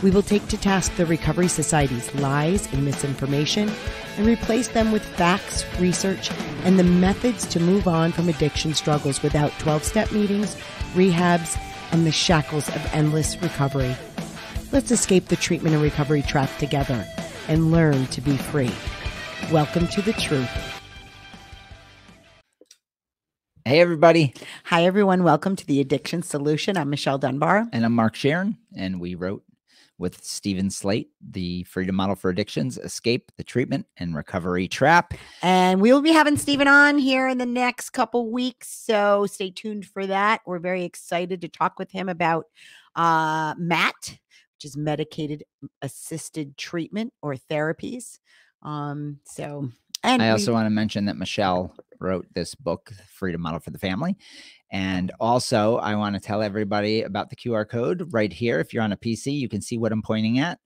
We will take to task the Recovery Society's lies and misinformation and replace them with facts, research, and the methods to move on from addiction struggles without 12 step meetings, rehabs, and the shackles of endless recovery. Let's escape the treatment and recovery trap together and learn to be free. Welcome to the truth. Hey, everybody. Hi, everyone. Welcome to the Addiction Solution. I'm Michelle Dunbar. And I'm Mark Scheeren. And we wrote with Steven Slate, the Freedom Model for Addictions, Escape the Treatment and Recovery Trap. And we will be having Steven on here in the next couple weeks. So stay tuned for that. We're very excited to talk with him about uh, MAT, which is medicated assisted treatment or therapies. Um, so, and I also want to mention that Michelle wrote this book, Freedom Model for the Family. And also, I want to tell everybody about the QR code right here. If you're on a PC, you can see what I'm pointing at.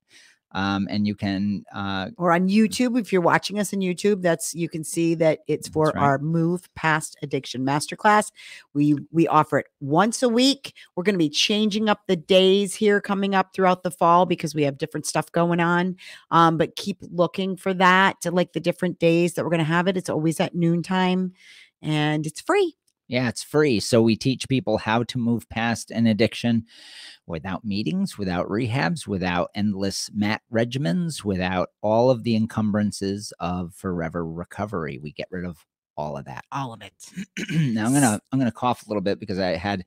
Um, and you can uh, or on YouTube if you're watching us on YouTube, that's you can see that it's for right. our Move Past Addiction Masterclass. We we offer it once a week. We're going to be changing up the days here coming up throughout the fall because we have different stuff going on. Um, but keep looking for that to like the different days that we're going to have it. It's always at noontime, and it's free. Yeah, it's free. So we teach people how to move past an addiction without meetings, without rehabs, without endless MAT regimens, without all of the encumbrances of forever recovery. We get rid of all of that. All of it. now I'm gonna I'm gonna cough a little bit because I had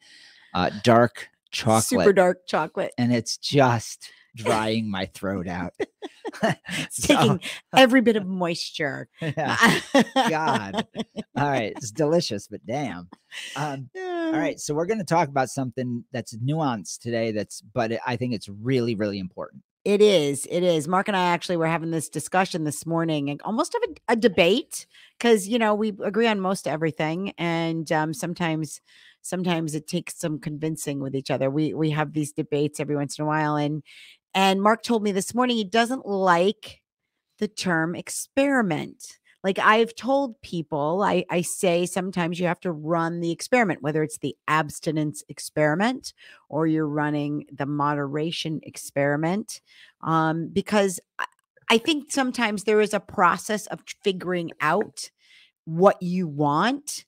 uh, dark chocolate, super dark chocolate, and it's just drying my throat out. it's so, taking every bit of moisture. Yeah. God. All right. It's delicious, but damn. Um, all right. So we're going to talk about something that's nuanced today. That's, but I think it's really, really important. It is. It is. Mark and I actually were having this discussion this morning and almost of a, a debate because, you know, we agree on most everything. And um, sometimes, sometimes it takes some convincing with each other. We, we have these debates every once in a while. And, and Mark told me this morning he doesn't like the term experiment. Like I've told people, I, I say sometimes you have to run the experiment, whether it's the abstinence experiment or you're running the moderation experiment. Um, because I, I think sometimes there is a process of figuring out what you want.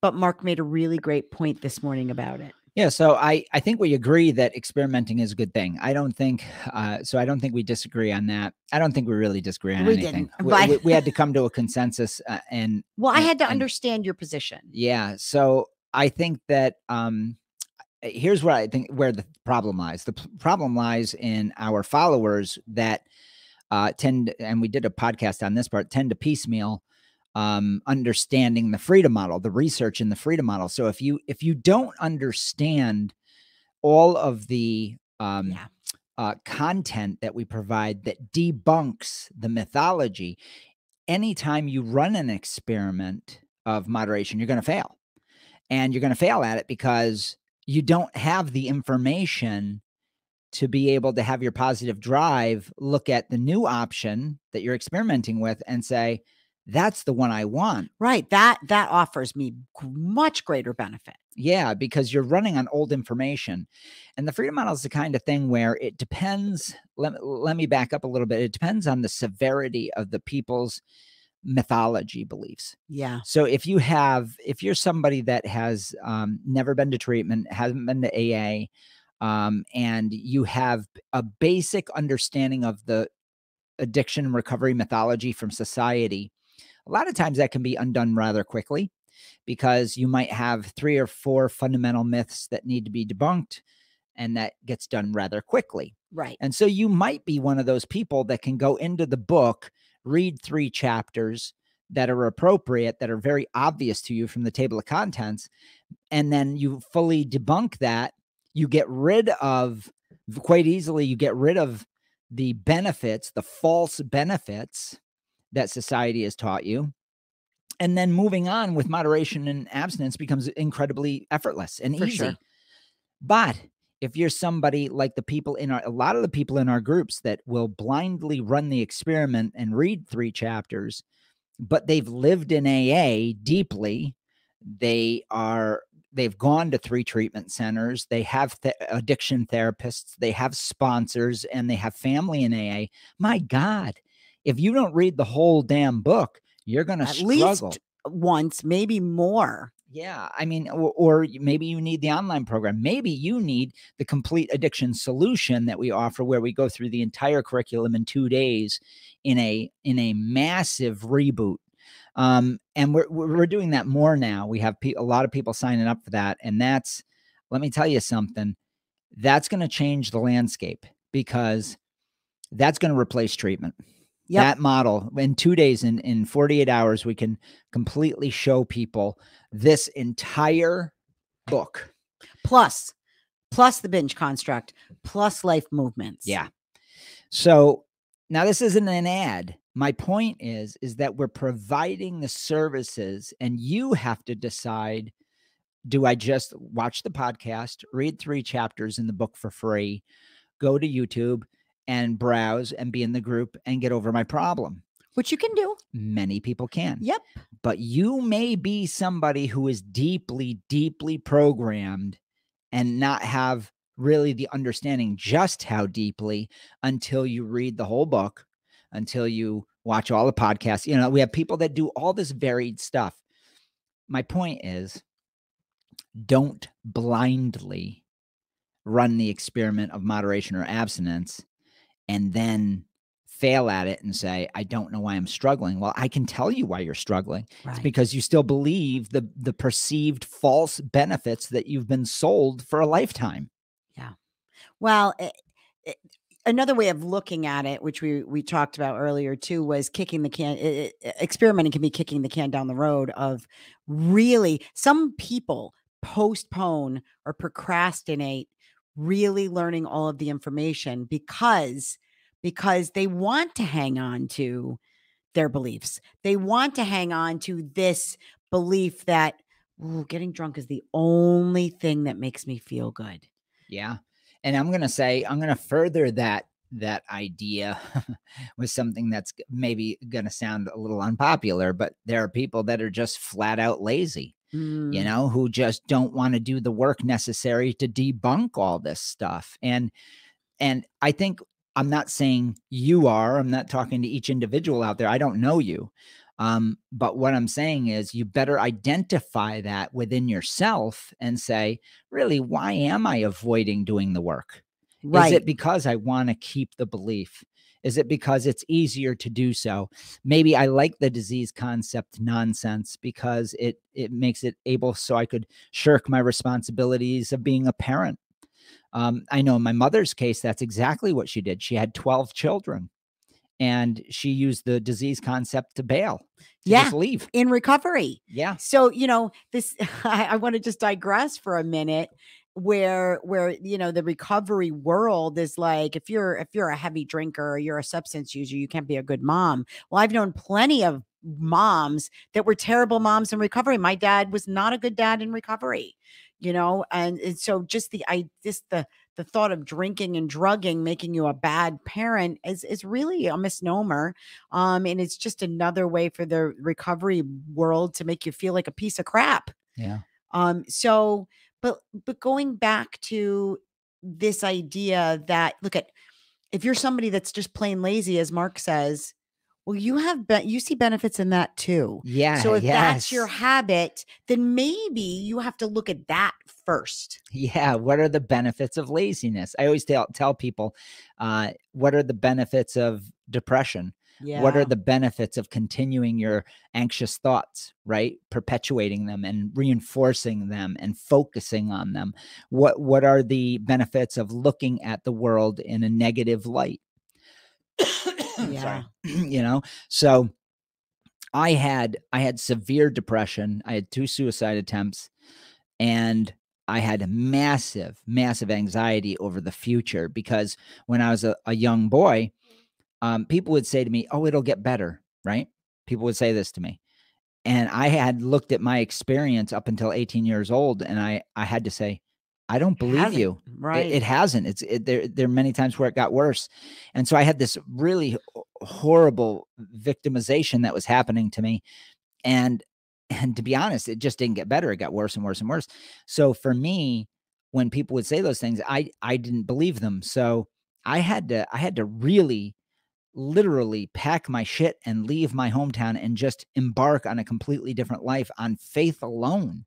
But Mark made a really great point this morning about it. Yeah, so I I think we agree that experimenting is a good thing. I don't think uh, so. I don't think we disagree on that. I don't think we really disagree on we anything. Didn't, we, we, we, had to come to a consensus, uh, and well, I had to and, understand your position. Yeah, so I think that um, here's where I think where the problem lies. The problem lies in our followers that uh, tend, and we did a podcast on this part, tend to piecemeal um, understanding the freedom model, the research in the freedom model. So if you if you don't understand all of the um, yeah. uh, content that we provide that debunks the mythology, anytime you run an experiment of moderation, you're going to fail, and you're going to fail at it because you don't have the information to be able to have your positive drive look at the new option that you're experimenting with and say that's the one I want. Right. That that offers me much greater benefit. Yeah, because you're running on old information. And the freedom model is the kind of thing where it depends. Let, let me back up a little bit. It depends on the severity of the people's mythology beliefs. Yeah. So if you have, if you're somebody that has um, never been to treatment, hasn't been to AA, um, and you have a basic understanding of the addiction recovery mythology from society, a lot of times that can be undone rather quickly because you might have three or four fundamental myths that need to be debunked and that gets done rather quickly. Right. And so you might be one of those people that can go into the book, read three chapters that are appropriate, that are very obvious to you from the table of contents, and then you fully debunk that. You get rid of quite easily, you get rid of the benefits, the false benefits that society has taught you and then moving on with moderation and abstinence becomes incredibly effortless and For easy. sure. But if you're somebody like the people in our, a lot of the people in our groups that will blindly run the experiment and read three chapters, but they've lived in AA deeply, they are they've gone to three treatment centers they have th- uh, addiction therapists they have sponsors and they have family in aa my god if you don't read the whole damn book you're going to At struggle. least once, maybe more. yeah i mean or, or maybe you need the online program. Maybe you need the complete addiction solution that we offer where we go through the entire curriculum in two days in a in a massive reboot. Um and we're we're we're doing that more now. We have pe- a lot of people signing up for that and that's let me tell you something that's going to change the landscape because that's going to replace treatment Yep. that model in two days in in 48 hours we can completely show people this entire book plus, plus the binge construct, plus life movements. yeah so now this isn't an ad my point is is that we're providing the services and you have to decide do i just watch the podcast read three chapters in the book for free go to youtube and browse and be in the group and get over my problem Which you can do. many people can Yep. but you may be somebody who is deeply, deeply programmed and not have really the understanding just how deeply until you read the whole book, until you watch all the podcasts. You know, we have people that do all this varied stuff. My point is don't blindly run the experiment of moderation or abstinence and then fail at it and say i don't know why i'm struggling well i can tell you why you're struggling Right. because you still believe the the perceived false benefits that you've been sold for a lifetime Yeah. Well, it, it, another way of looking at it, which we we talked about earlier too, was kicking the can. It, it- experimenting can be kicking the can down the road of really some people postpone or procrastinate really learning all of the information because because they want to hang on to their beliefs. They want to hang on to this belief that "Ooh, getting drunk is the only thing that makes me feel good. yeah and i'm going to say i'm going to further that that idea with something that's maybe going to sound a little unpopular but there are people that are just flat out lazy you Mm. know, who just don't want to do the work necessary to debunk all this stuff. And and I think I'm not saying you are, I'm not talking to each individual out there. I don't know you. Um, but what I'm saying is you better identify that within yourself and say, really, why am I avoiding doing the work? Right. Is it because I want to keep the belief? Is it because it's easier to do so? Maybe I like the disease concept nonsense because it it makes it able so I could shirk my responsibilities of being a parent. Um, I know in my mother's case, that's exactly what she did. She had 12 children and she used the disease concept to bail, to Yeah. just leave. in recovery. Yeah. So, you know, this I, I want to just digress for a minute where where you know the recovery world is like if you're if you're a heavy drinker or you're a substance user you can't be a good mom. Well i've known plenty of moms that were terrible moms in recovery. My dad was not a good dad in recovery you know and, and so just the i just the the thought of drinking and drugging making you a bad parent is is really a misnomer um and it's just another way for the recovery world to make you feel like a piece of crap. Yeah. um so but but going back to this idea that look at if you're somebody that's just plain lazy as mark says well you have be- you see benefits in that too Yeah. so if that's your habit then maybe you have to look at that first Yeah, what are the benefits of laziness? I always tell tell people, uh, what are the benefits of depression? Yeah What are the benefits of continuing your anxious thoughts, right? Perpetuating them and reinforcing them and focusing on them. What what are the benefits of looking at the world in a negative light? Yeah. you know, so I had I had severe depression. I had two suicide attempts and I had massive, massive anxiety over the future because when I was a, a young boy, um, people would say to me, Oh, it'll get better, right? People would say this to me. and I had looked at my experience up until 18 years old, and I I had to say, I don't believe you. Right. It, hasn't. It's it, there. There are many times where it got worse, and so I had this really horrible victimization that was happening to me, and and to be honest, it just didn't get better. It got worse and worse and worse. So for me, when people would say those things, I I didn't believe them. So I had to I had to really literally pack my shit and leave my hometown and just embark on a completely different life on faith alone,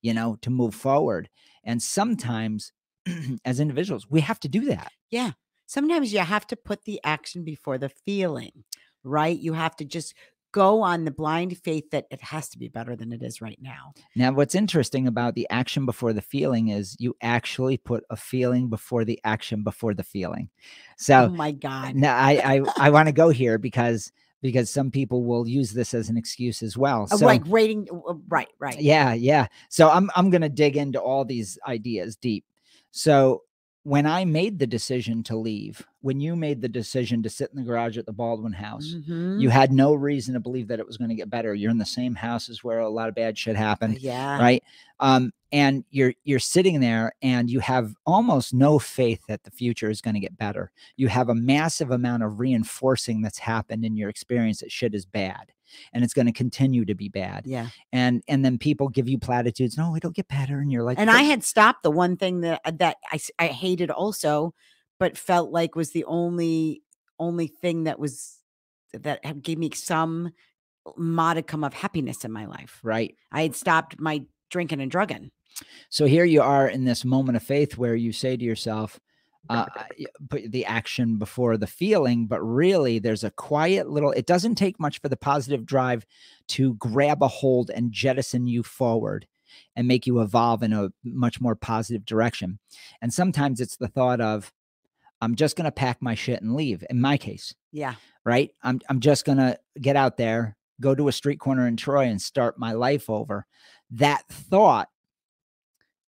you know, to move forward. And sometimes as individuals, we have to do that. Yeah. Sometimes you have to put the action before the feeling, right? You have to just go on the blind faith that it has to be better than it is right now. Now, what's interesting about the action before the feeling is you actually put a feeling before the action before the feeling. oh So my God. now I I, I want to go here because because some people will use this as an excuse as well. Uh, So right. Rating. Right. Right. yeah, yeah. So I'm I'm gonna dig into all these ideas deep. So when I made the decision to leave, when you made the decision to sit in the garage at the Baldwin house, Mhm. you had no reason to believe that it was going to get better. You're in the same houses where a lot of bad shit happened, yeah. right? Um, and you're you're sitting there and you have almost no faith that the future is going to get better. You have a massive amount of reinforcing that's happened in your experience that shit is bad and it's going to continue to be bad Yeah. and and then people give you platitudes no it'll get better and you're like And "But I had stopped the one thing that uh, that I I hated also, but felt like was the only only thing that was that gave me some modicum of happiness in my life. right I had stopped my drinking and drugging. so here you are in this moment of faith where you say to yourself uh, put the action before the feeling but really there's a quiet little it doesn't take much for the positive drive to grab a hold and jettison you forward and make you evolve in a much more positive direction and sometimes it's the thought of i'm just going to pack my shit and leave in my case Yeah. right? I'm I'm just gonna get out there, go to a street corner in Troy and start my life over. That thought,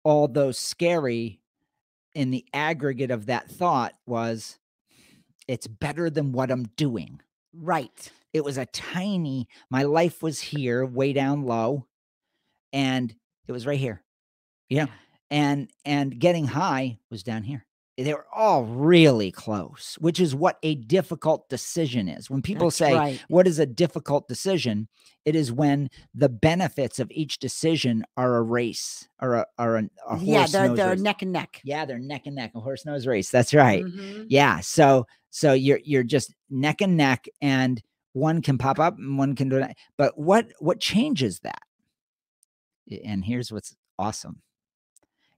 although scary in the aggregate of that thought, was it's better than what I'm doing. Right. It was a tiny, my life was here, way down low, and it was right here. Yeah. know, and and getting high was down here. They were all really close, which is what a difficult decision is. When people That's say, right. what is a difficult decision? It is when the benefits of each decision are a race or a, or a, a horse yeah, they're they're neck and neck. Yeah, they're neck and neck, a horse nose race. That's right. Mhm. Yeah. So so you're you're just neck and neck, and one can pop up and one can do that. But what what changes that? And here's what's awesome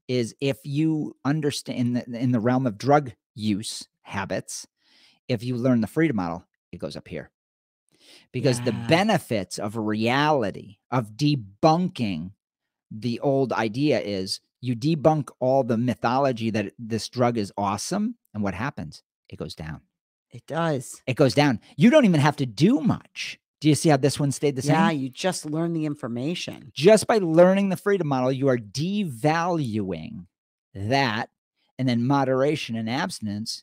is if you understand in the, in the realm of drug use habits, if you learn the freedom model, it goes up here. Because the benefits of reality, of debunking the old idea is you debunk all the mythology that this drug is awesome. And what happens? It goes down. It does. It goes down. You don't even have to do much. Do you see how this one stayed the same? Yeah, you just learn the information. just by learning the freedom model, you are devaluing that. And then moderation and abstinence,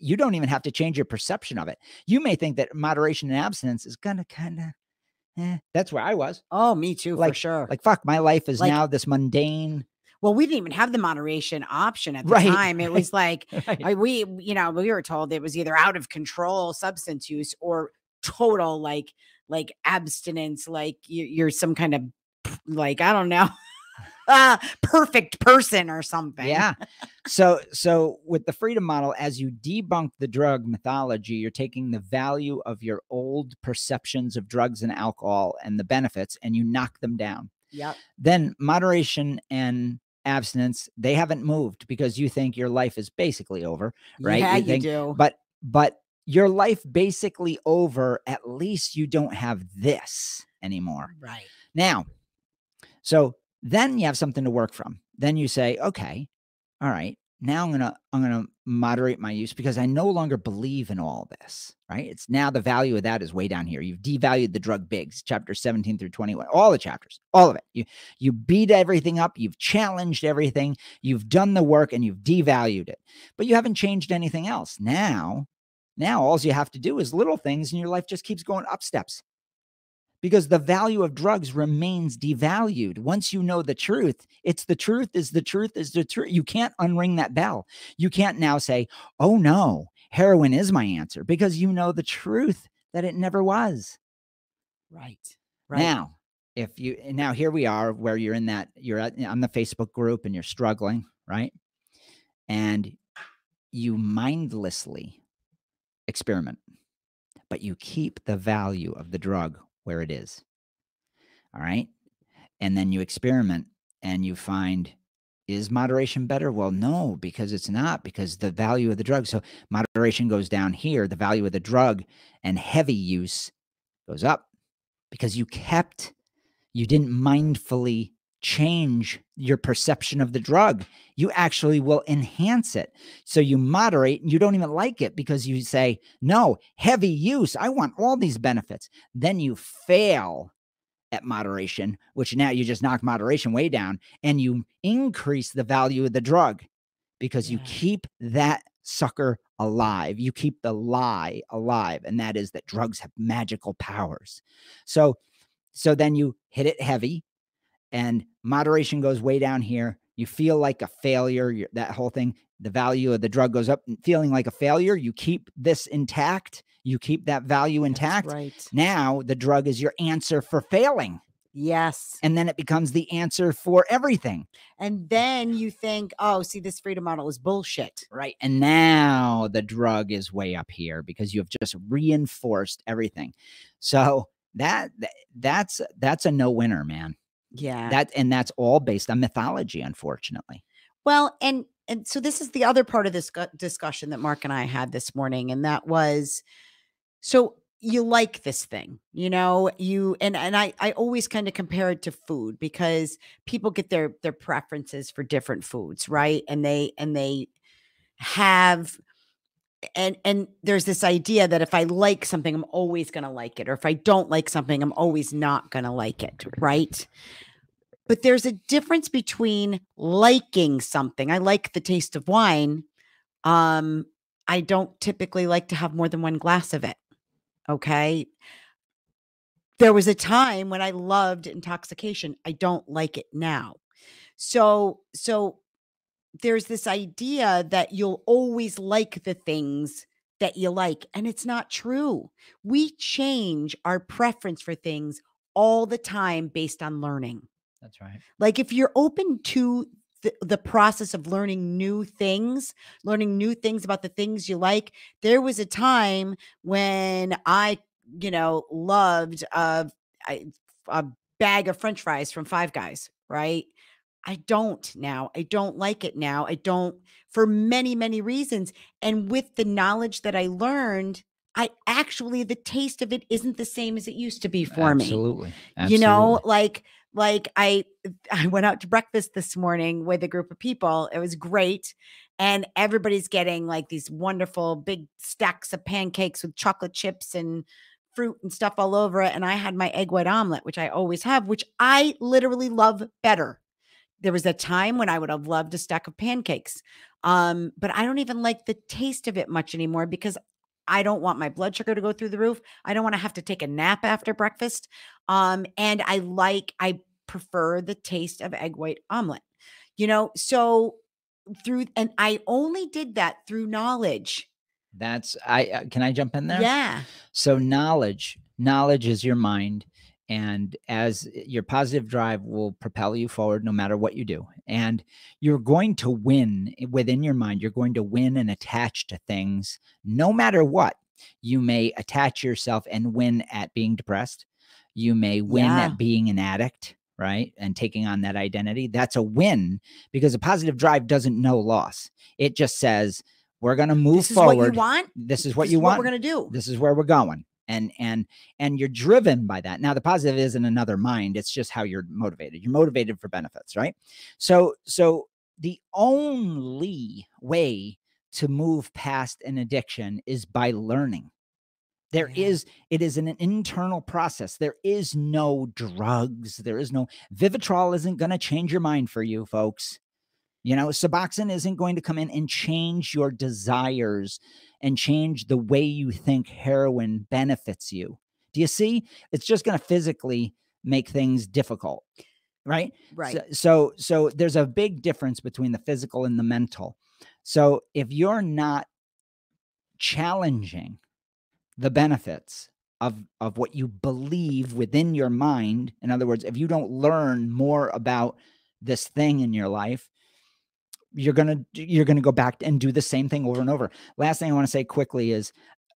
you don't even have to change your perception of it. You may think that moderation and abstinence is going to kind of, eh, that's where I was. Oh, me too, for Like- sure. Like, fuck, my life is Like- now this mundane. well, we didn't even have the moderation option at the Right, time. It was like Right. I, we, you know, we were told it was either out of control substance use or total like like abstinence, like you, you're some kind of like I don't know, uh, perfect person or something. Yeah. so so with the freedom model, as you debunk the drug mythology, you're taking the value of your old perceptions of drugs and alcohol and the benefits, and you knock them down. Yep. Then moderation and abstinence, they haven't moved because you think your life is basically over. Right, Yeah, you you, do. But but your life basically over, at least you don't have this anymore. right. Now, so then you have something to work from. Then you say, okay, all right, now I'm gonna I'm gonna moderate my use because I no longer believe in all this. Right? It's now the value of that is way down here. You've devalued the drug bigs, chapter 17 through 21, all the chapters, all of it. You you beat everything up, you've challenged everything, you've done the work, and you've devalued it, but you haven't changed anything else. Now, now all you have to do is little things, and your life just keeps going up steps because the value of drugs remains devalued. Once you know the truth, it's the truth is the truth is the truth. You can't unring that bell. You can't now say, oh no, heroin is my answer because you know the truth that it never was. Right. Right. Now, if you eh, now here we are where you're in that you're at, eh, on the Facebook group and you're struggling, right? And you mindlessly experiment, but you keep the value of the drug where it is. All right. And then you experiment and you find is moderation better? Well, no, because it's not, because the value of the drug. So moderation goes down here, the value of the drug and heavy use goes up because you kept, you didn't mindfully change your perception of the drug. You actually will enhance it. So you moderate and you don't even like it because you say, no, heavy use. I want all these benefits. Then you fail at moderation, which now you just knock moderation way down and you increase the value of the drug because yeah. you keep that sucker alive. You keep the lie alive. And that is that drugs have magical powers. So, so then you hit it heavy and moderation goes way down here. You feel like a failure, that whole thing. The value of the drug goes up, feeling like a failure. You keep this intact, you keep that value intact. That's right. Now the drug is your answer for failing. Yes. And then it becomes the answer for everything. And then you think, oh, see, this freedom model is bullshit. Right. And now the drug is way up here because you have just reinforced everything. So that that's that's a no winner, man. Yeah. That and that's all based on mythology, unfortunately. Well, and and so this is the other part of this discussion that Mark and I had this morning, and that was so you like this thing you know you and and i i always kind of compare it to food because people get their their preferences for different foods right and they and they have and and there's this idea that if i like something i'm always going to like it or if i don't like something i'm always not going to like it right but there's a difference between liking something. I like the taste of wine. Um, I don't typically like to have more than one glass of it. Okay. There was a time when I loved intoxication. I don't like it now. So, so there's this idea that you'll always like the things that you like, and it's not true. We change our preference for things all the time based on learning. That's right. Like if you're open to the, the process of learning new things, learning new things about the things you like, there was a time when I, you know, loved uh, a, a bag of french fries from Five Guys, right? I don't now. I don't like it now. I don't for many, many reasons. And with the knowledge that I learned, I actually the taste of it isn't the same as it used to be for Absolutely. me. Absolutely. You know, like like I I went out to breakfast this morning with a group of people. It was great. And everybody's getting like these wonderful big stacks of pancakes with chocolate chips and fruit and stuff all over it. And I had my egg white omelet, which I always have, which I literally love better. There was a time when I would have loved a stack of pancakes. Um, but I don't even like the taste of it much anymore because I don't want my blood sugar to go through the roof. I don't want to have to take a nap after breakfast. Um, and I like, I prefer the taste of egg white omelet, you know? So through, and I only did that through knowledge. That's, I, uh, can I jump in there? Yeah. So knowledge, knowledge is your mind. And as eh, your positive drive will propel you forward no matter what you do. And you're going to win eh, within your mind. You're going to win and attach to things no matter what. You may attach yourself and win at being depressed. You may win yeah. at being an addict right? And taking on that identity, that's a win because a positive drive doesn't know loss. It just says, we're going to move this forward. This is what you want. This is what this you is want. What we're going to do. This is where we're going. And and and you're driven by that. Now the positive isn't another mind. It's just how you're motivated. You're motivated for benefits, right? So so the only way to move past an addiction is by learning. There yeah. is, it is an internal process. There is no drugs. There is no Vivitrol isn't going to change your mind for you, folks. You know, Suboxone isn't going to come in and change your desires and change the way you think heroin benefits you Do you see? It's just going to physically make things difficult, right? Right. So, so so there's a big difference between the physical and the mental. So if you're not challenging the benefits of of what you believe within your mind, in other words, if you don't learn more about this thing in your life, you're going to you're going to go back and do the same thing over and over. Last thing I want to say quickly is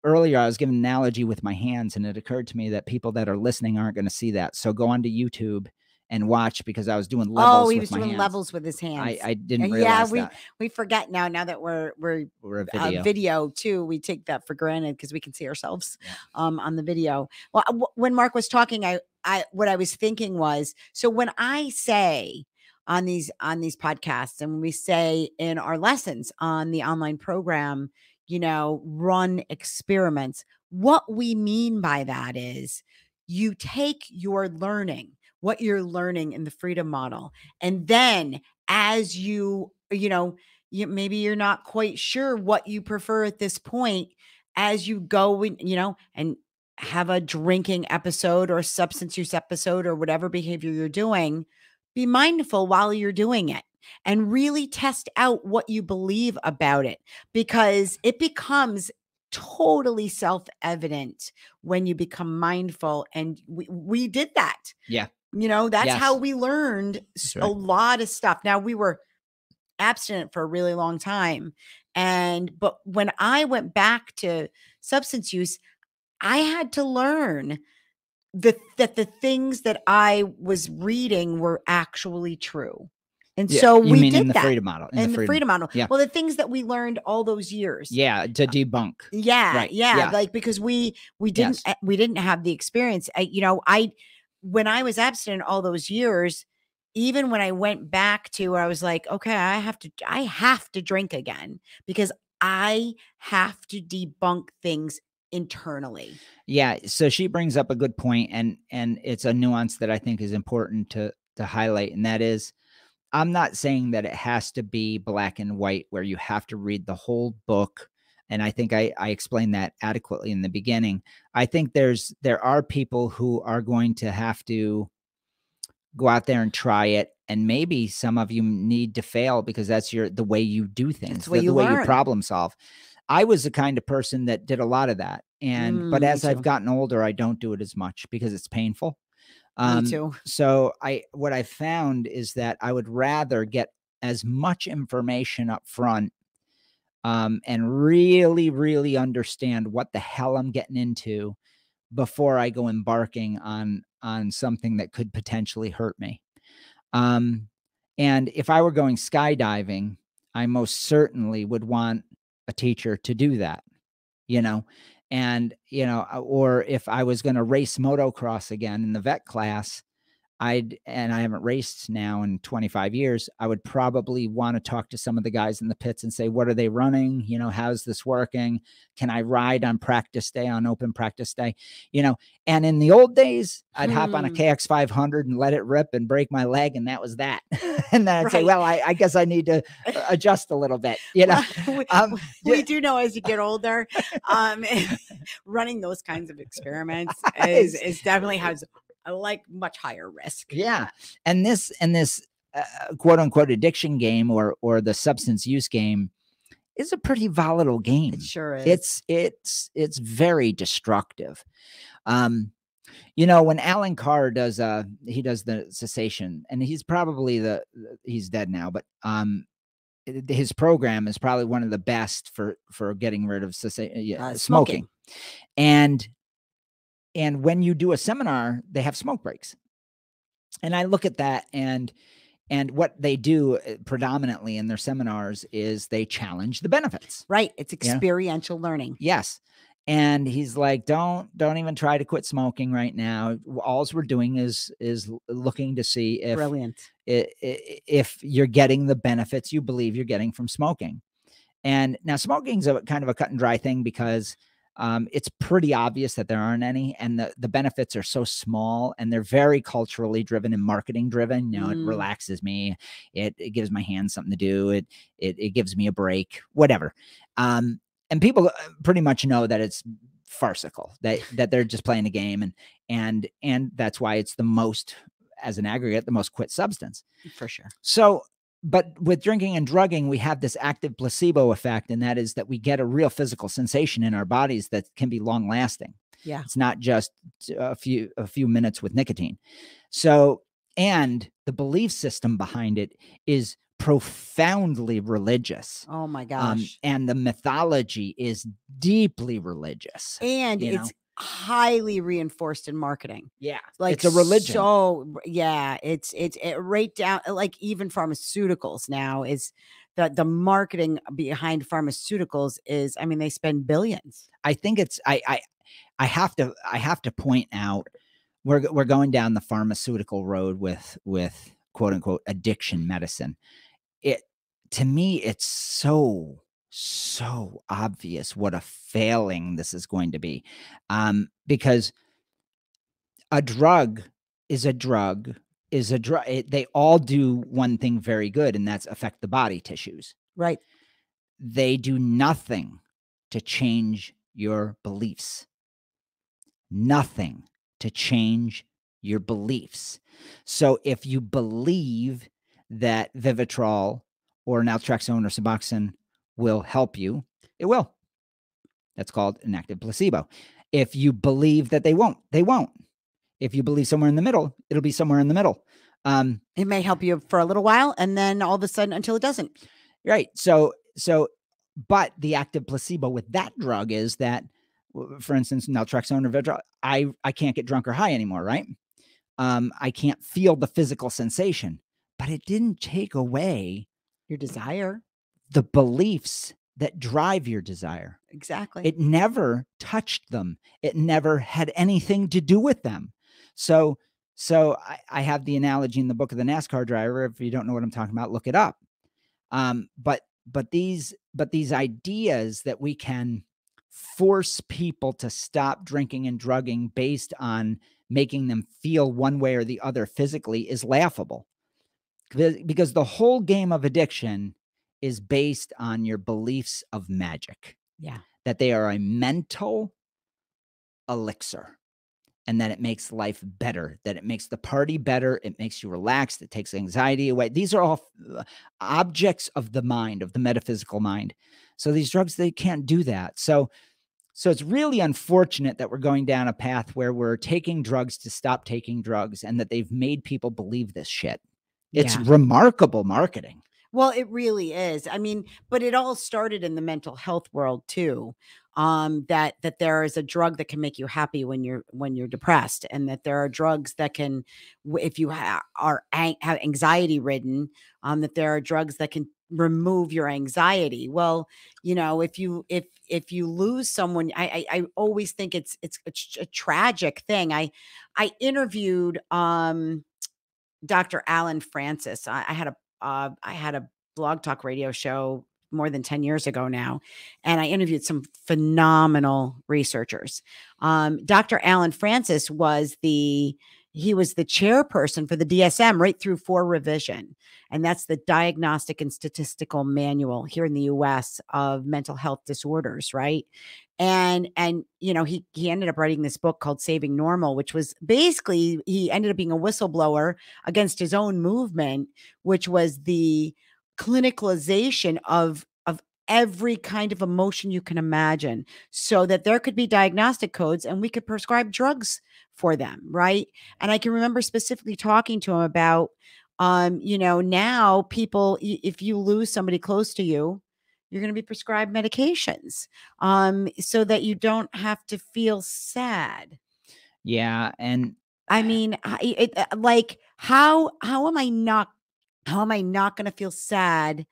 earlier I was giving an analogy with my hands and it occurred to me that people that are listening aren't going to see that. So go onto YouTube and watch because I was doing levels. Oh, he was doing hands. levels with his hands. I, I didn't Uh, realize yeah, we that. we forget now. Now that we're we're We're a video, uh, video too, we take that for granted because we can see ourselves um, on the video. Well, uh, when Mark was talking, I I what I was thinking was so when I say on these on these podcasts and we say in our lessons on the online program, you know, run experiments. What we mean by that is you take your learning, what you're learning in the freedom model, and then as you, you know, you, maybe you're not quite sure what you prefer at this point, as you go, you know, and have a drinking episode or substance use episode or whatever behavior you're doing, be mindful while you're doing it and really test out what you believe about it because it becomes totally self-evident when you become mindful and we, we did that. Yeah. you know that's how we learned That's a lot of stuff. Now we were abstinent for a really long time and but when i went back to substance use i had to learn the that the things that i was reading were actually true and Yeah, so you we mean did in the that freedom model. In and the freedom, model Yeah. well the things that we learned all those years Yeah, to debunk. yeah, Right, yeah, yeah. like because we we didn't Yes. uh, we didn't have the experience. I, you know, I when I was abstinent all those years, even when I went back to where I was like, okay, I have to I have to drink again because I have to debunk things internally. Yeah, so she brings up a good point and and it's a nuance that I think is important to to highlight and that is I'm not saying that it has to be black and white where you have to read the whole book and I think I I explained that adequately in the beginning. I think there's there are people who are going to have to go out there and try it and maybe some of you need to fail because that's your the way you do things, the way you the way you problem solve. I was the kind of person that did a lot of that. And but Mm, me as I've gotten older, I don't do it as much because it's painful. Um, Me too. so I what I found is that I would rather get as much information up front um, and really, really understand what the hell I'm getting into before I go embarking on on something that could potentially hurt me. Um, and if I were going skydiving, I most certainly would want a teacher to do that, you know. And you know, uh, or if I was going to race motocross again in the vet class, I'd and I haven't raced now in 25 years, I would probably want to talk to some of the guys in the pits and say, what are they running? You know, how's this working? Can I ride on practice day, on open practice day? You know, and in the old days, I'd hop on a Hmm. KX 500 and let it rip and break my leg, and that was that. and then I'd say, well, I, I guess I need to uh, adjust a little bit, you know. we, Um, we yeah. do know as you get older, um, running those kinds of experiments is, Is- definitely has like much higher risk. Yeah, and this and this uh, quote unquote addiction game or or the substance use game is a pretty volatile game. It sure is. It's it's it's very destructive. Um, you know when Allen Carr does uh he does the cessation and he's probably the he's dead now, but um his program is probably one of the best for for getting rid of cessa- yeah, Uh, smoking. smoking. And and when you do a seminar, they have smoke breaks. And I look at that and and what they do uh, predominantly in their seminars is they challenge the benefits. right. It's experiential learning. Yes. And he's like, don't don't even try to quit smoking right now. All we're doing is is looking to see if Brilliant. if you're getting the benefits you believe you're getting from smoking. And now smoking's a kind of a cut and dry thing because um, it's pretty obvious that there aren't any, and the, the benefits are so small and they're very culturally driven and marketing driven. You know, it Mm. relaxes me, it, it gives my hands something to do, it it, it gives me a break, whatever. Um, and people uh, pretty much know that it's farcical that that they're just playing a game and and and that's why it's the most as an aggregate the most quit substance For sure. so but with drinking and drugging we have this active placebo effect and that is that we get a real physical sensation in our bodies that can be long lasting Yeah. it's not just a few a few minutes with nicotine so and the belief system behind it is profoundly religious Oh my um, gosh. and the mythology is deeply religious. and it's highly reinforced in marketing. Yeah, Like it's a religion. So yeah, it's it's it right down uh, like even pharmaceuticals now is the the marketing behind pharmaceuticals is I mean they spend billions. I think it's I I I have to I have to point out we're we're going down the pharmaceutical road with with quote unquote addiction medicine. It to me it's so so obvious what a failing this is going to be. Um because a drug is a drug is a drug they all do one thing very good and that's affect the body tissues. Right. they do nothing to change your beliefs. Nothing to change your beliefs. So if you believe that Vivitrol or naltrexone or Suboxone will help you, it will. That's called an active placebo. If you believe that they won't, they won't. If you believe somewhere in the middle, it'll be somewhere in the middle. Um, It may help you for a little while and then all of a sudden until it doesn't. Right. So so but the active placebo with that drug is that for instance naltrexone or Vivitrol, I I can't get drunk or high anymore, right? Um I can't feel the physical sensation, but it didn't take away Your desire. The beliefs that drive your desire. Exactly. It never touched them. It never had anything to do with them. So so I, I have the analogy in the book of the NASCAR driver. If you don't know what I'm talking about, look it up. Um, but but these but these ideas that we can force people to stop drinking and drugging based on making them feel one way or the other physically is laughable. Because because the whole game of addiction is based on your beliefs of magic yeah. that they are a mental elixir and that it makes life better, that it makes the party better, it makes you relaxed, it takes anxiety away. These are all objects of the mind, of the metaphysical mind. So these drugs they can't do that. So so it's really unfortunate that we're going down a path where we're taking drugs to stop taking drugs and that they've made people believe this shit. It's Yeah. remarkable marketing. Well, it really is. I mean, but it all started in the mental health world too. Um, that that there is a drug that can make you happy when you're when you're depressed, and that there are drugs that can, if you ha- are have anxiety ridden, um, that there are drugs that can remove your anxiety. Well, you know, if you if if you lose someone, I I, I always think it's it's a, a tragic thing. I I interviewed um Dr. Allen Frances. I, I had a uh, I had a blog talk radio show more than 10 years ago now, and I interviewed some phenomenal researchers. Um, Dr. Allen Frances was the he was the chairperson for the DSM right through for revision. And that's the Diagnostic and Statistical Manual here in the US of mental health disorders, right? and and you know he he ended up writing this book called saving normal which was basically he ended up being a whistleblower against his own movement which was the clinicalization of of every kind of emotion you can imagine so that there could be diagnostic codes and we could prescribe drugs for them right? And i can remember specifically talking to him about um you know now people if you lose somebody close to you you're going to be prescribed medications um so that you don't have to feel sad. Yeah, and i mean it, uh, like how how am i not how am i not going to feel sad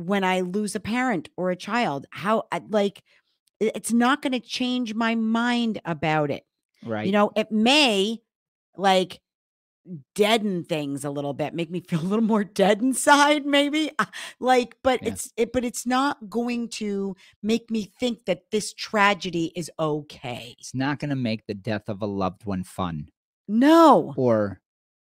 when i lose a parent or a child how like it's not going to change my mind about it right. you know it may like deaden things a little bit make me feel a little more dead inside maybe Uh, like but Yeah. it's it but it's not going to make me think that this tragedy is okay it's not going to make the death of a loved one fun no or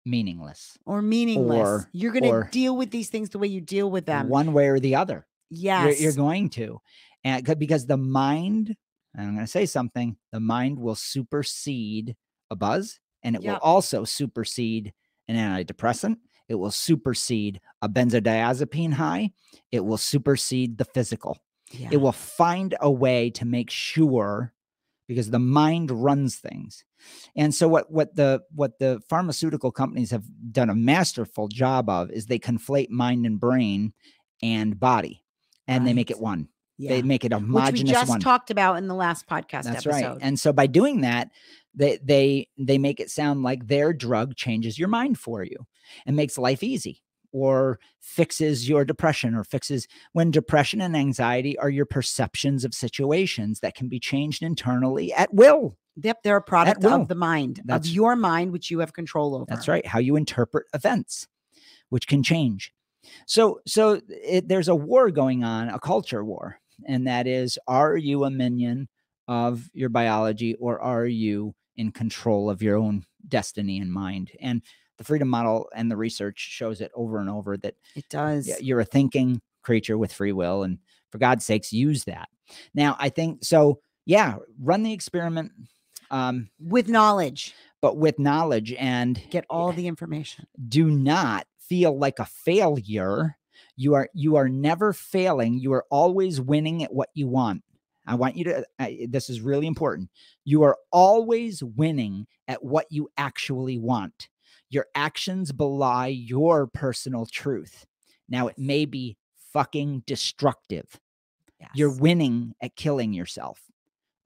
meaningless or meaningless or- you're going to deal with these things the way you deal with them one way or the other. yes You're, you're going to. And because the mind, and I'm going to say something, the mind will supersede a buzz and it Yep. will also supersede an antidepressant. It will supersede a benzodiazepine high. It will supersede the physical. Yeah. It will find a way to make sure because the mind runs things. And so what what the what the pharmaceutical companies have done a masterful job of is they conflate mind and brain and body and they make it one. yeah. They make it a Which we just one. talked about in the last podcast That's episode. right. And so by doing that, they they they make it sound like their drug changes your mind for you and makes life easy or fixes your depression or fixes when depression and anxiety are your perceptions of situations that can be changed internally at will. Yep, they're a product of the mind, of That's- your mind, which you have control over. That's right. How you interpret events, which can change. So, so it, there's a war going on, a culture war, and that is: Are you a minion of your biology, or are you in control of your own destiny and mind? And the freedom model and the research shows it over and over that It does. you're a thinking creature with free will, and for God's sakes, use that. Now, I think so. Yeah, run the experiment, um, With knowledge, but with knowledge and get all the information. do not feel like a failure. You are you are never failing. You are always winning at what you want. I want you to I, this is really important. You are always winning at what you actually want. Your actions belie your personal truth. Now it may be fucking destructive. You're winning at killing yourself.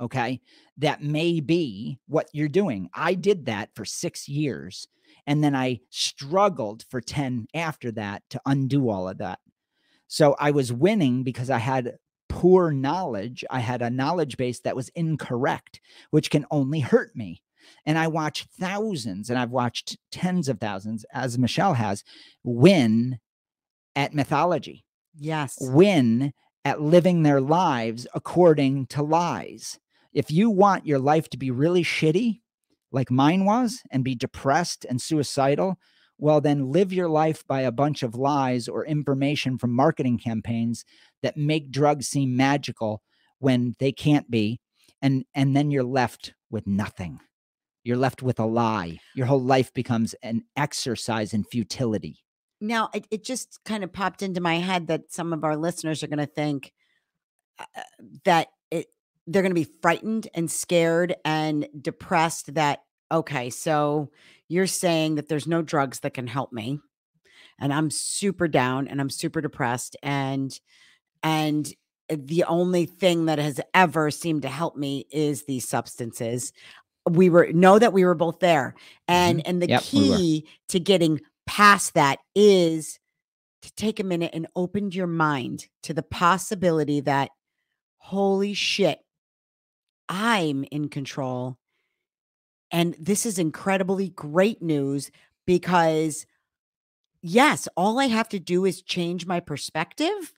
Okay. That may be what you're doing. I did that for six years. And then I struggled for 10 after that to undo all of that. So I was winning because I had poor knowledge. I had a knowledge base that was incorrect, which can only hurt me. And I watched thousands, and I've watched tens of thousands, as Michelle has, win at mythology Yes. win at living their lives according to lies. If you want your life to be really shitty, like mine was, and be depressed and suicidal, well, then live your life by a bunch of lies or information from marketing campaigns that make drugs seem magical when they can't be. And, and then you're left with nothing. You're left with a lie. Your whole life becomes an exercise in futility. Now, it, it just kind of popped into my head that some of our listeners are going to think uh, that they're going to be frightened and scared and depressed that okay, so you're saying that there's no drugs that can help me and I'm super down and I'm super depressed and and the only thing that has ever seemed to help me is these substances. We were know that we were both there. And and the Mm-hmm. Yep, we key to getting past that is to take a minute and open your mind to the possibility that holy shit i'm in control. And this is incredibly great news because yes all i have to do is change my perspective.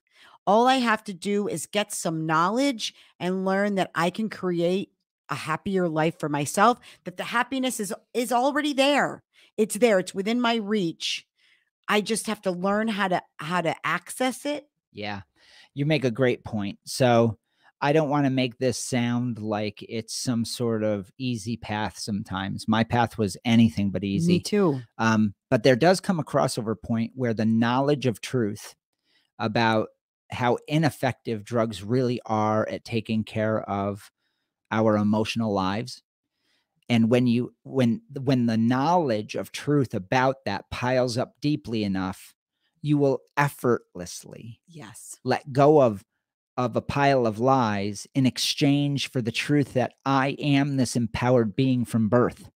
All i have to do is get some knowledge and learn that i can create a happier life for myself that the happiness is is already there. It's there. It's within my reach. I just have to learn how to how to access it. Yeah, you make a great point. So I don't want to make this sound like it's some sort of easy path sometimes. My path was anything but easy. me too Um, but there does come a crossover point where the knowledge of truth about how ineffective drugs really are at taking care of our emotional lives and when you when when the knowledge of truth about that piles up deeply enough you will effortlessly yes let go of of a pile of lies in exchange for the truth that I am this empowered being from birth,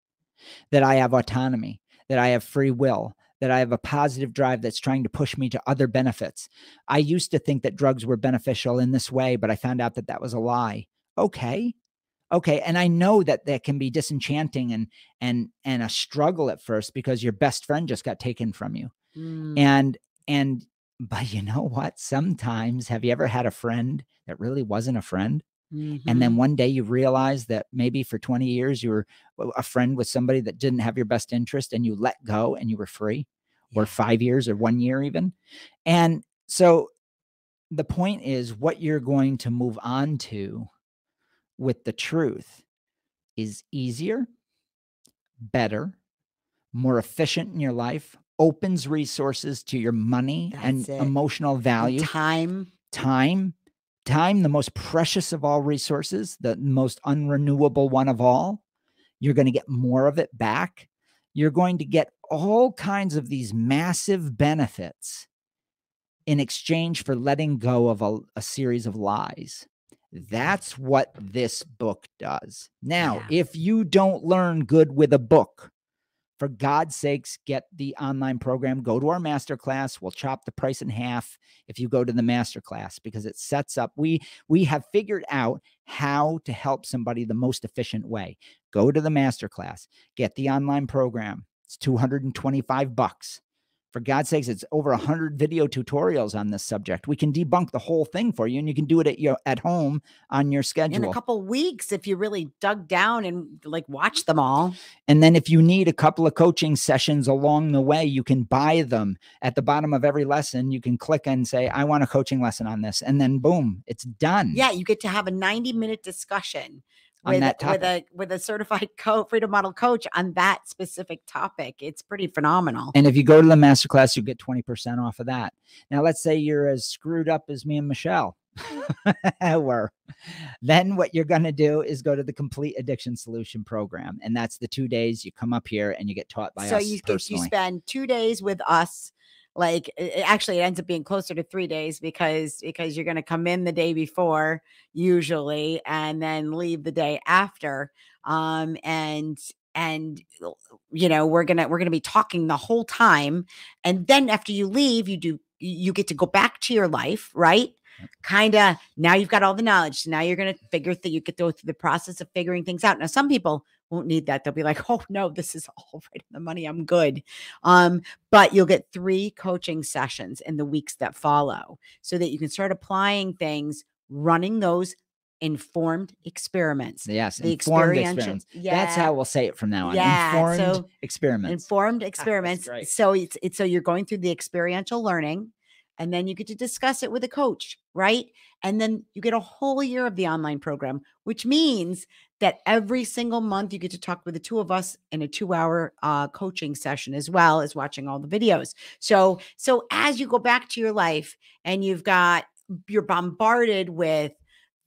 that I have autonomy, that I have free will, that I have a positive drive that's trying to push me to other benefits. I used to think that drugs were beneficial in this way, but I found out that that was a lie. Okay. Okay, and I know that that can be disenchanting and and and a struggle at first because your best friend just got taken from you Mm, and and but you know what? Sometimes have you ever had a friend that really wasn't a friend? And mhm. then one day you realize that maybe for 20 years you were a friend with somebody that didn't have your best interest and you let go and you were free? Or 5 years or 1 year even? And so the point is what you're going to move on to with the truth is easier, better, more efficient in your life, opens resources to your money and it. emotional value, Time. time, time, the most precious of all resources, the most unrenewable one of all. You're going to get more of it back. You're going to get all kinds of these massive benefits in exchange for letting go of a, a series of lies. That's what this book does. Now, Yeah. if you don't learn good with a book, for God's sakes, get the online program. Go to our masterclass. We'll chop the price in half if you go to the masterclass because it sets up. We we have figured out how to help somebody the most efficient way. Go to the masterclass. Get the online program. It's 225 bucks. For God's sakes, it's over a 100 video tutorials on this subject. We can debunk the whole thing for you and you can do it at your at home on your schedule. In a couple weeks, if you really dug down and like watch them all. And then if you need a couple of coaching sessions along the way, you can buy them at the bottom of every lesson. You can click and say, I want a coaching lesson on this. And then boom, it's done. Yeah, you get to have a 90 minute discussion On with, that with a with a certified co freedom model coach on that specific topic. It's pretty phenomenal. And if you go to the masterclass, you get 20% off of that. Now, let's say you're as screwed up as me and Michelle were. Then what you're going to do is go to the complete addiction solution program. And that's the two days you come up here and you get taught by so us you, get- you spend two days with us like it- actually it ends up being closer to three days because because you're going to come in the day before usually and then leave the day after um and and you know we're gonna we're gonna be talking the whole time and then after you leave you do you get to go back to your life right? Kind of now you've got all the knowledge so now you're going to figure that you get to go through the process of figuring things out. Now some people won't need that they'll be like oh no this is all right in the money i'm good um but you'll get three coaching sessions in the weeks that follow so that you can start applying things running those informed experiments yes, the informed experiments. yeah That's how we'll say it from now on. Yeah, informed so experiments. informed experiments. great. So it's it's so you're going through the experiential learning and then you get to discuss it with a coach, right? And then you get a whole year of the online program, which means that every single month you get to talk with the two of us in a 2-hour uh, coaching session as well as watching all the videos. So so as you go back to your life and you've got you're bombarded with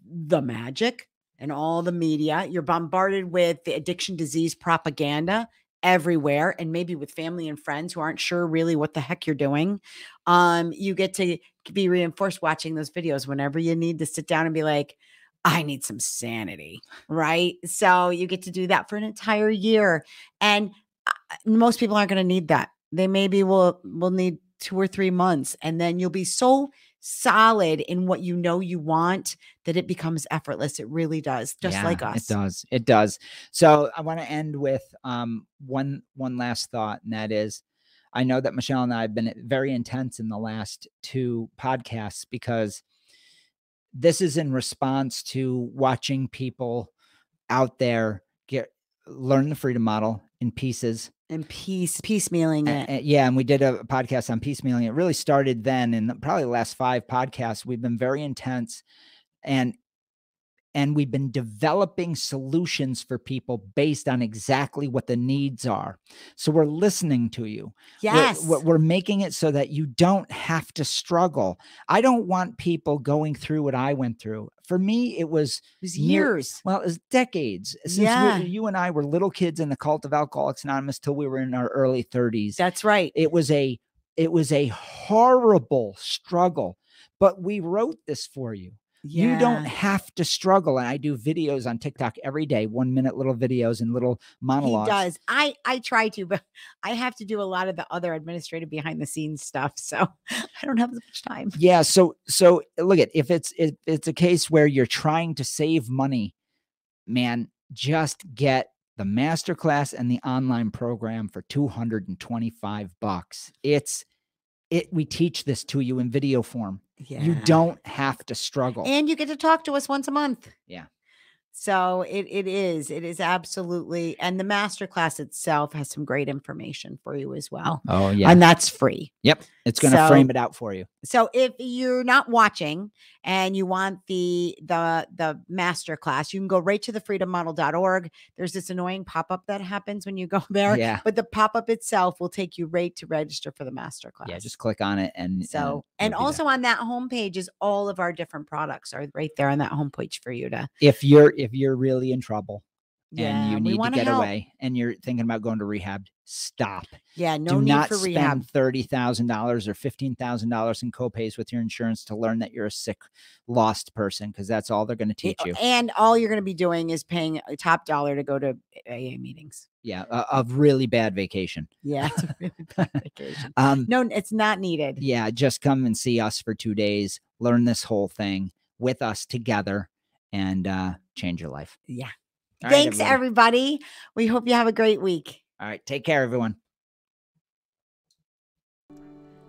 the magic and all the media. You're bombarded with the addiction disease propaganda everywhere and maybe with family and friends who aren't sure really what the heck you're doing. Um you get to be reinforced watching those videos whenever you need to sit down and be like I need some sanity, right? So you get to do that for an entire year and uh, most people aren't going to need that. They maybe will will need 2 or 3 months and then you'll be so solid in what you know you want that it becomes effortless. It really does, just Yeah, like us. It does. It does. So I want to end with um one one last thought, and that is I know that Michelle and I have been very intense in the last two podcasts because this is in response to watching people out there get learn the freedom model in pieces And peace, piecemealing it. a- yeah, and we did a podcast on piecemealing. It really started then, and probably the last five podcasts, we've been very intense, and and we've been developing solutions for people based on exactly what the needs are. So we're listening to you. Yes. we're, we're making it so that you don't have to struggle. I don't want people going through what I went through. For me, it was it was near- years. well, it's decades since Yeah. we, you and I were little kids in the cult of Alcoholics Anonymous till we were in our early 30s That's right. it was a it was a horrible struggle but we wrote this for you you don't have to struggle and i do videos on tiktok every day one minute little videos and little monologues He does. I I try to, but I have to do a lot of the other administrative behind the scenes stuff, so I don't have as much time. yeah so so look at if it's if it's a case where you're trying to save money man just get the masterclass and the online program for 225 bucks it's it we teach this to you in video form Yeah. you don't have to struggle and you get to talk to us once a month. Yeah. So it it is it is absolutely and the master class itself has some great information for you as well. oh yeah And that's free. Yep. It's going to So- frame it out for you. So if you're not watching and you want the the the master class, you can go right to the freedommodel.org. There's this annoying pop-up that happens when you go there. Yeah. But the pop-up itself will take you right to register for the master class. Yeah. Just click on it and so and there. also on that homepage is all of our different products are right there on that homepage for you to if you're if you're really in trouble and you need to get help. away and you're thinking about going to rehab, stop. Yeah, no Do need not for spend rehab. thirty thousand dollars or fifteen thousand dollars in copays with your insurance to learn that you're a sick, lost person because that's all they're going to teach you. And all you're going to be doing is paying a top dollar to go to AA meetings. Yeah, a, a really bad vacation. Yeah, it's a really bad vacation. Um, No, it's not needed. yeah, just come and see us for two days, learn this whole thing with us together, and uh, change your life. Yeah. All right, Thanks, everyone. everybody. We hope you have a great week. All right, take care, everyone.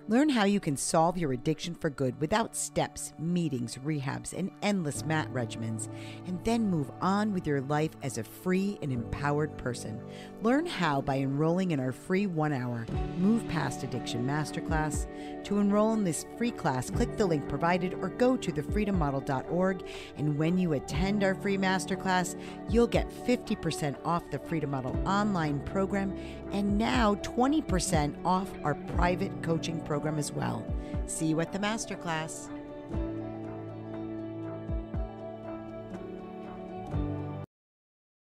Learn how you can solve your addiction for good without steps, meetings, rehabs, and endless mat regimens, and then move on with your life as a free and empowered person. Learn how by enrolling in our free one hour Move Past Addiction Masterclass. To enroll in this free class, click the link provided or go to thefreedommodel.org. And when you attend our free masterclass, you'll get 50% off the Freedom Model online program and now 20% off our private coaching program as well. See you at the masterclass.